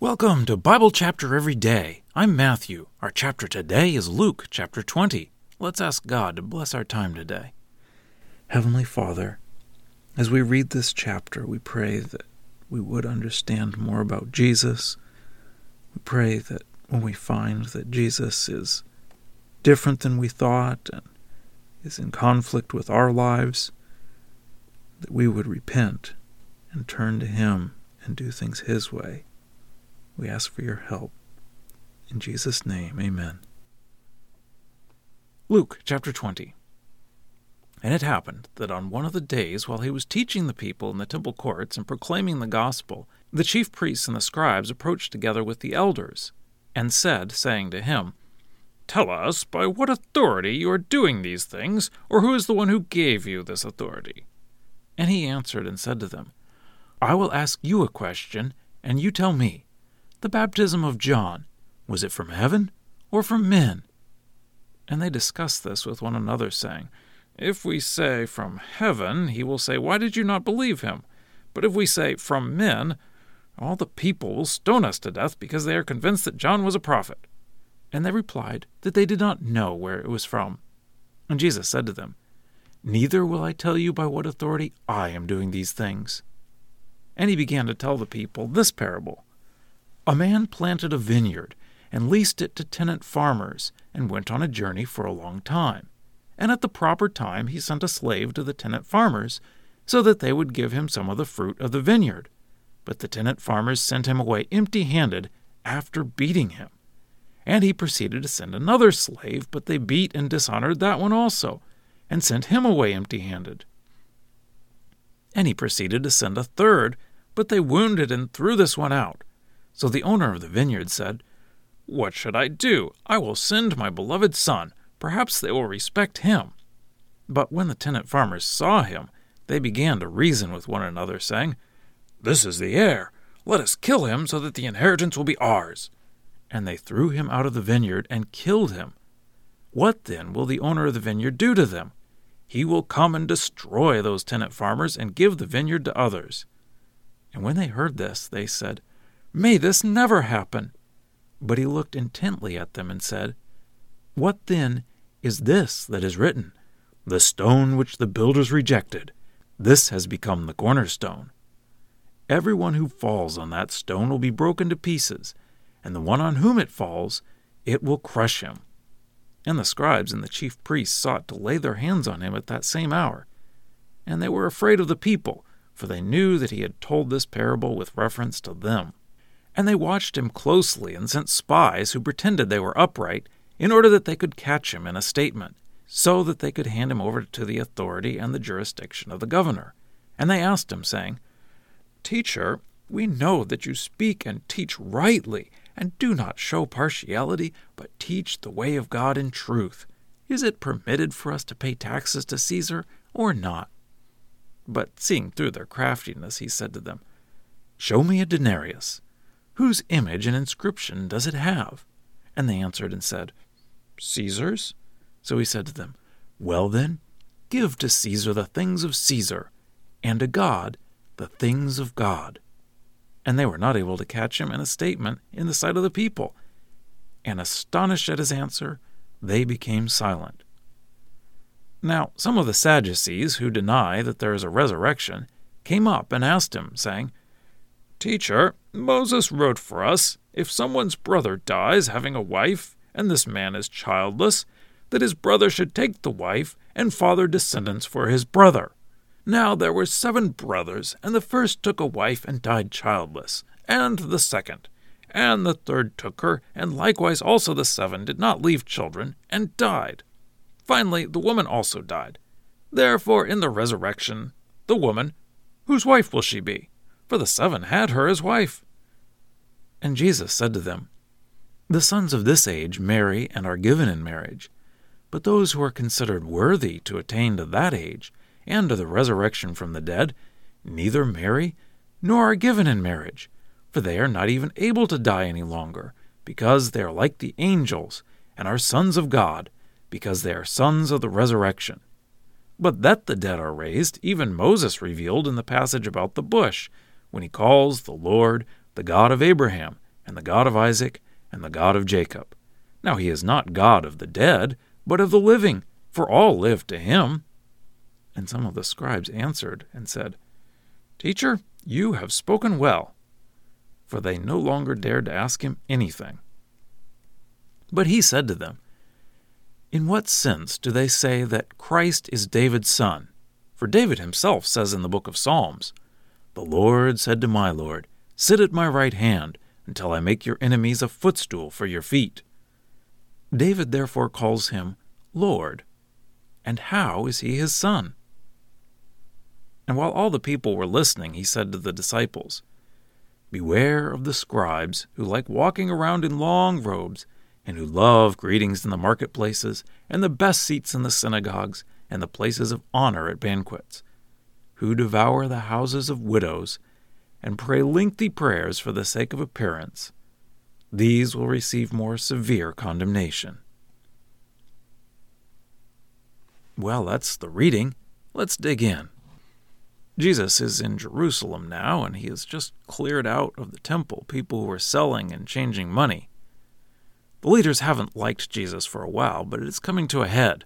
Welcome to Bible Chapter Every Day. I'm Matthew. Our chapter today is Luke chapter 20. Let's ask God to bless our time today. Heavenly Father, as we read this chapter, we pray that we would understand more about Jesus. We pray that when we find that Jesus is different than we thought and is in conflict with our lives, that we would repent and turn to Him and do things His way. We ask for your help. In Jesus' name, amen. Luke chapter 20. And it happened that on one of the days, while he was teaching the people in the temple courts and proclaiming the gospel, the chief priests and the scribes approached together with the elders, and said, saying to him, Tell us by what authority you are doing these things, or who is the one who gave you this authority? And he answered and said to them, I will ask you a question, and you tell me. The baptism of John, was it from heaven or from men? And they discussed this with one another, saying, If we say from heaven, he will say, Why did you not believe him? But if we say from men, all the people will stone us to death because they are convinced that John was a prophet. And they replied that they did not know where it was from. And Jesus said to them, Neither will I tell you by what authority I am doing these things. And he began to tell the people this parable. A man planted a vineyard and leased it to tenant farmers and went on a journey for a long time. And at the proper time he sent a slave to the tenant farmers so that they would give him some of the fruit of the vineyard. But the tenant farmers sent him away empty handed after beating him. And he proceeded to send another slave, but they beat and dishonored that one also, and sent him away empty handed. And he proceeded to send a third, but they wounded and threw this one out. So the owner of the vineyard said, What should I do? I will send my beloved son. Perhaps they will respect him. But when the tenant farmers saw him, they began to reason with one another, saying, This is the heir. Let us kill him so that the inheritance will be ours. And they threw him out of the vineyard and killed him. What then will the owner of the vineyard do to them? He will come and destroy those tenant farmers and give the vineyard to others. And when they heard this, they said, May this never happen. But he looked intently at them and said, What then is this that is written? The stone which the builders rejected, this has become the cornerstone. Everyone who falls on that stone will be broken to pieces, and the one on whom it falls, it will crush him. And the scribes and the chief priests sought to lay their hands on him at that same hour. And they were afraid of the people, for they knew that he had told this parable with reference to them and they watched him closely and sent spies who pretended they were upright in order that they could catch him in a statement, so that they could hand him over to the authority and the jurisdiction of the governor. And they asked him, saying, Teacher, we know that you speak and teach rightly, and do not show partiality, but teach the way of God in truth. Is it permitted for us to pay taxes to Caesar or not? But seeing through their craftiness, he said to them, Show me a denarius. Whose image and inscription does it have? And they answered and said, Caesar's. So he said to them, Well then, give to Caesar the things of Caesar, and to God the things of God. And they were not able to catch him in a statement in the sight of the people. And astonished at his answer, they became silent. Now, some of the Sadducees, who deny that there is a resurrection, came up and asked him, saying, Teacher, Moses wrote for us if someone's brother dies having a wife, and this man is childless, that his brother should take the wife and father descendants for his brother. Now there were seven brothers, and the first took a wife and died childless, and the second. And the third took her, and likewise also the seven did not leave children, and died. Finally, the woman also died. Therefore, in the resurrection, the woman, whose wife will she be? For the seven had her as wife. And Jesus said to them, The sons of this age marry and are given in marriage, but those who are considered worthy to attain to that age and to the resurrection from the dead neither marry nor are given in marriage, for they are not even able to die any longer, because they are like the angels and are sons of God, because they are sons of the resurrection. But that the dead are raised, even Moses revealed in the passage about the bush when he calls the Lord the God of Abraham, and the God of Isaac, and the God of Jacob. Now he is not God of the dead, but of the living, for all live to him. And some of the scribes answered and said, Teacher, you have spoken well. For they no longer dared to ask him anything. But he said to them, In what sense do they say that Christ is David's son? For David himself says in the book of Psalms, The Lord said to my Lord, Sit at my right hand until I make your enemies a footstool for your feet. David therefore calls him Lord. And how is he his son? And while all the people were listening, he said to the disciples, Beware of the scribes who like walking around in long robes, and who love greetings in the marketplaces, and the best seats in the synagogues, and the places of honor at banquets, who devour the houses of widows, and pray lengthy prayers for the sake of appearance. These will receive more severe condemnation. Well, that's the reading. Let's dig in. Jesus is in Jerusalem now, and he has just cleared out of the temple people who were selling and changing money. The leaders haven't liked Jesus for a while, but it is coming to a head.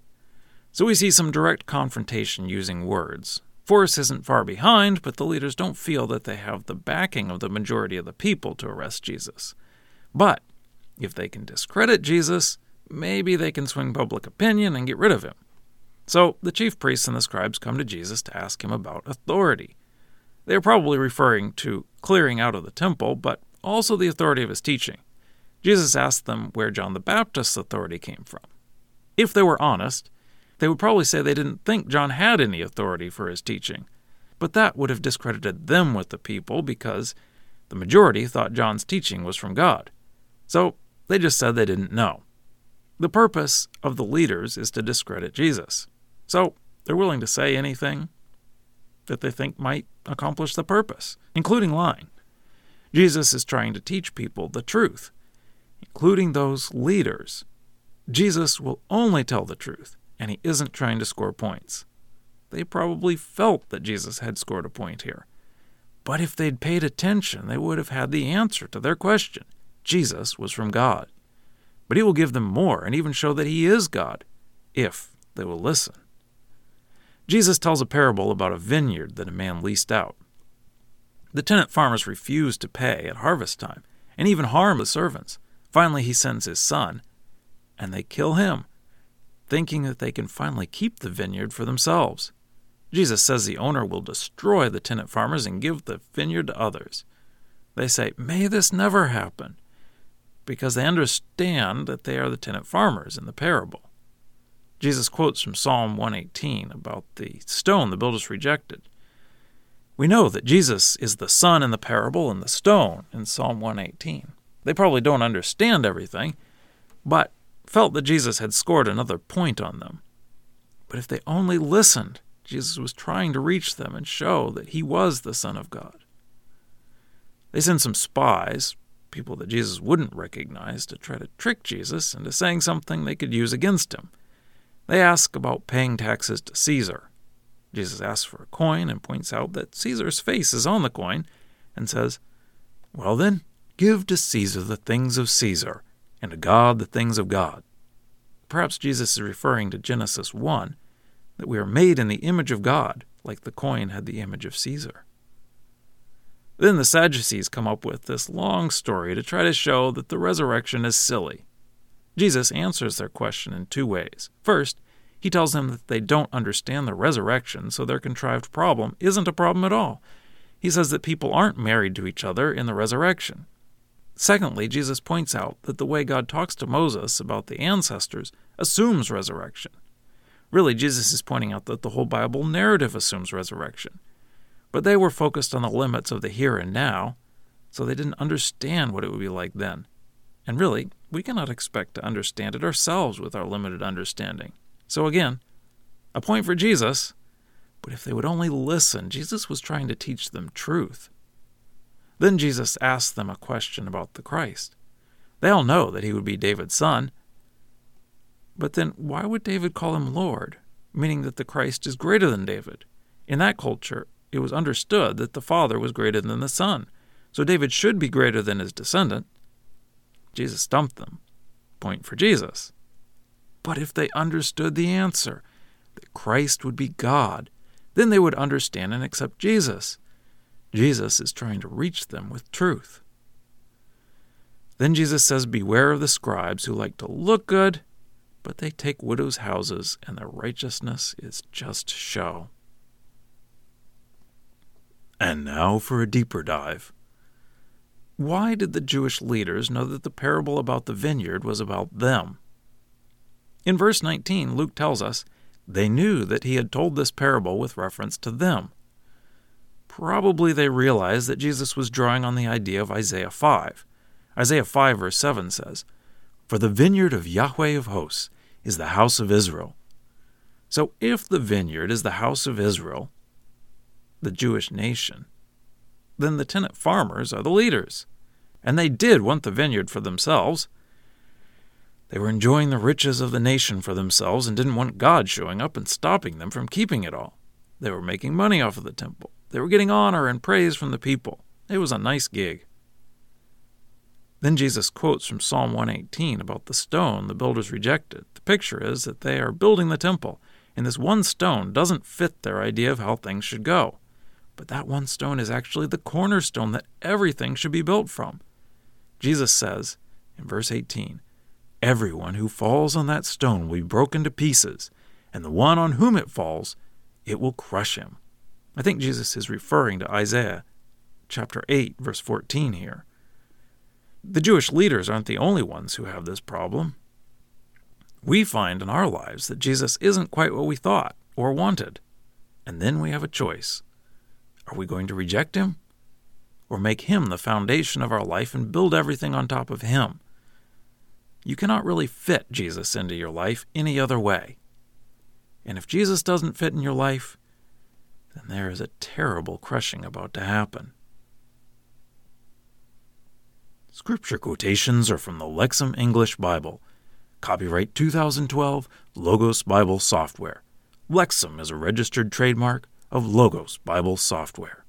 So we see some direct confrontation using words. Force isn't far behind, but the leaders don't feel that they have the backing of the majority of the people to arrest Jesus. But if they can discredit Jesus, maybe they can swing public opinion and get rid of him. So the chief priests and the scribes come to Jesus to ask him about authority. They are probably referring to clearing out of the temple, but also the authority of his teaching. Jesus asked them where John the Baptist's authority came from. If they were honest, they would probably say they didn't think John had any authority for his teaching. But that would have discredited them with the people because the majority thought John's teaching was from God. So they just said they didn't know. The purpose of the leaders is to discredit Jesus. So they're willing to say anything that they think might accomplish the purpose, including lying. Jesus is trying to teach people the truth, including those leaders. Jesus will only tell the truth, and he isn't trying to score points. They probably felt that Jesus had scored a point here. But if they'd paid attention, they would have had the answer to their question. Jesus was from God. But he will give them more and even show that he is God, if they will listen. Jesus tells a parable about a vineyard that a man leased out. The tenant farmers refuse to pay at harvest time and even harm the servants. Finally, he sends his son, and they kill him, thinking that they can finally keep the vineyard for themselves. Jesus says the owner will destroy the tenant farmers and give the vineyard to others. They say, May this never happen, because they understand that they are the tenant farmers in the parable. Jesus quotes from Psalm 118 about the stone the builders rejected. We know that Jesus is the son in the parable and the stone in Psalm 118. They probably don't understand everything, but felt that Jesus had scored another point on them. But if they only listened, Jesus was trying to reach them and show that he was the Son of God. They sent some spies, people that Jesus wouldn't recognize, to try to trick Jesus into saying something they could use against him. They ask about paying taxes to Caesar. Jesus asks for a coin and points out that Caesar's face is on the coin and says, Well then, give to Caesar the things of Caesar, and to God the things of God. Perhaps Jesus is referring to Genesis 1, that we are made in the image of God, like the coin had the image of Caesar. Then the Sadducees come up with this long story to try to show that the resurrection is silly. Jesus answers their question in two ways. First, he tells them that they don't understand the resurrection, so their contrived problem isn't a problem at all. He says that people aren't married to each other in the resurrection. Secondly, Jesus points out that the way God talks to Moses about the ancestors assumes resurrection. Really, Jesus is pointing out that the whole Bible narrative assumes resurrection. But they were focused on the limits of the here and now, so they didn't understand what it would be like then. And really, we cannot expect to understand it ourselves with our limited understanding. So again, a point for Jesus, but if they would only listen, Jesus was trying to teach them truth. Then Jesus asked them a question about the Christ. They all know that he would be David's son. But then why would David call him Lord, meaning that the Christ is greater than David? In that culture, it was understood that the Father was greater than the Son, so David should be greater than his descendant. Jesus stumped them. Point for Jesus. But if they understood the answer, that Christ would be God, then they would understand and accept Jesus. Jesus is trying to reach them with truth. Then Jesus says, Beware of the scribes who like to look good, but they take widows' houses, and their righteousness is just show. And now for a deeper dive. Why did the Jewish leaders know that the parable about the vineyard was about them? In verse 19, Luke tells us they knew that he had told this parable with reference to them. Probably they realized that Jesus was drawing on the idea of Isaiah 5. Isaiah 5, verse 7 says, For the vineyard of Yahweh of hosts is the house of Israel. So if the vineyard is the house of Israel, the Jewish nation, then the tenant farmers are the leaders. And they did want the vineyard for themselves. They were enjoying the riches of the nation for themselves and didn't want God showing up and stopping them from keeping it all. They were making money off of the temple. They were getting honor and praise from the people. It was a nice gig. Then Jesus quotes from Psalm 118 about the stone the builders rejected. The picture is that they are building the temple, and this one stone doesn't fit their idea of how things should go. But that one stone is actually the cornerstone that everything should be built from. Jesus says in verse 18, Everyone who falls on that stone will be broken to pieces, and the one on whom it falls, it will crush him. I think Jesus is referring to Isaiah chapter 8, verse 14 here. The Jewish leaders aren't the only ones who have this problem. We find in our lives that Jesus isn't quite what we thought or wanted. And then we have a choice. Are we going to reject him? Or make him the foundation of our life and build everything on top of him? You cannot really fit Jesus into your life any other way. And if Jesus doesn't fit in your life, then there is a terrible crushing about to happen. Scripture quotations are from the Lexham English Bible. Copyright 2012 Logos Bible Software. Lexham is a registered trademark of Logos Bible Software.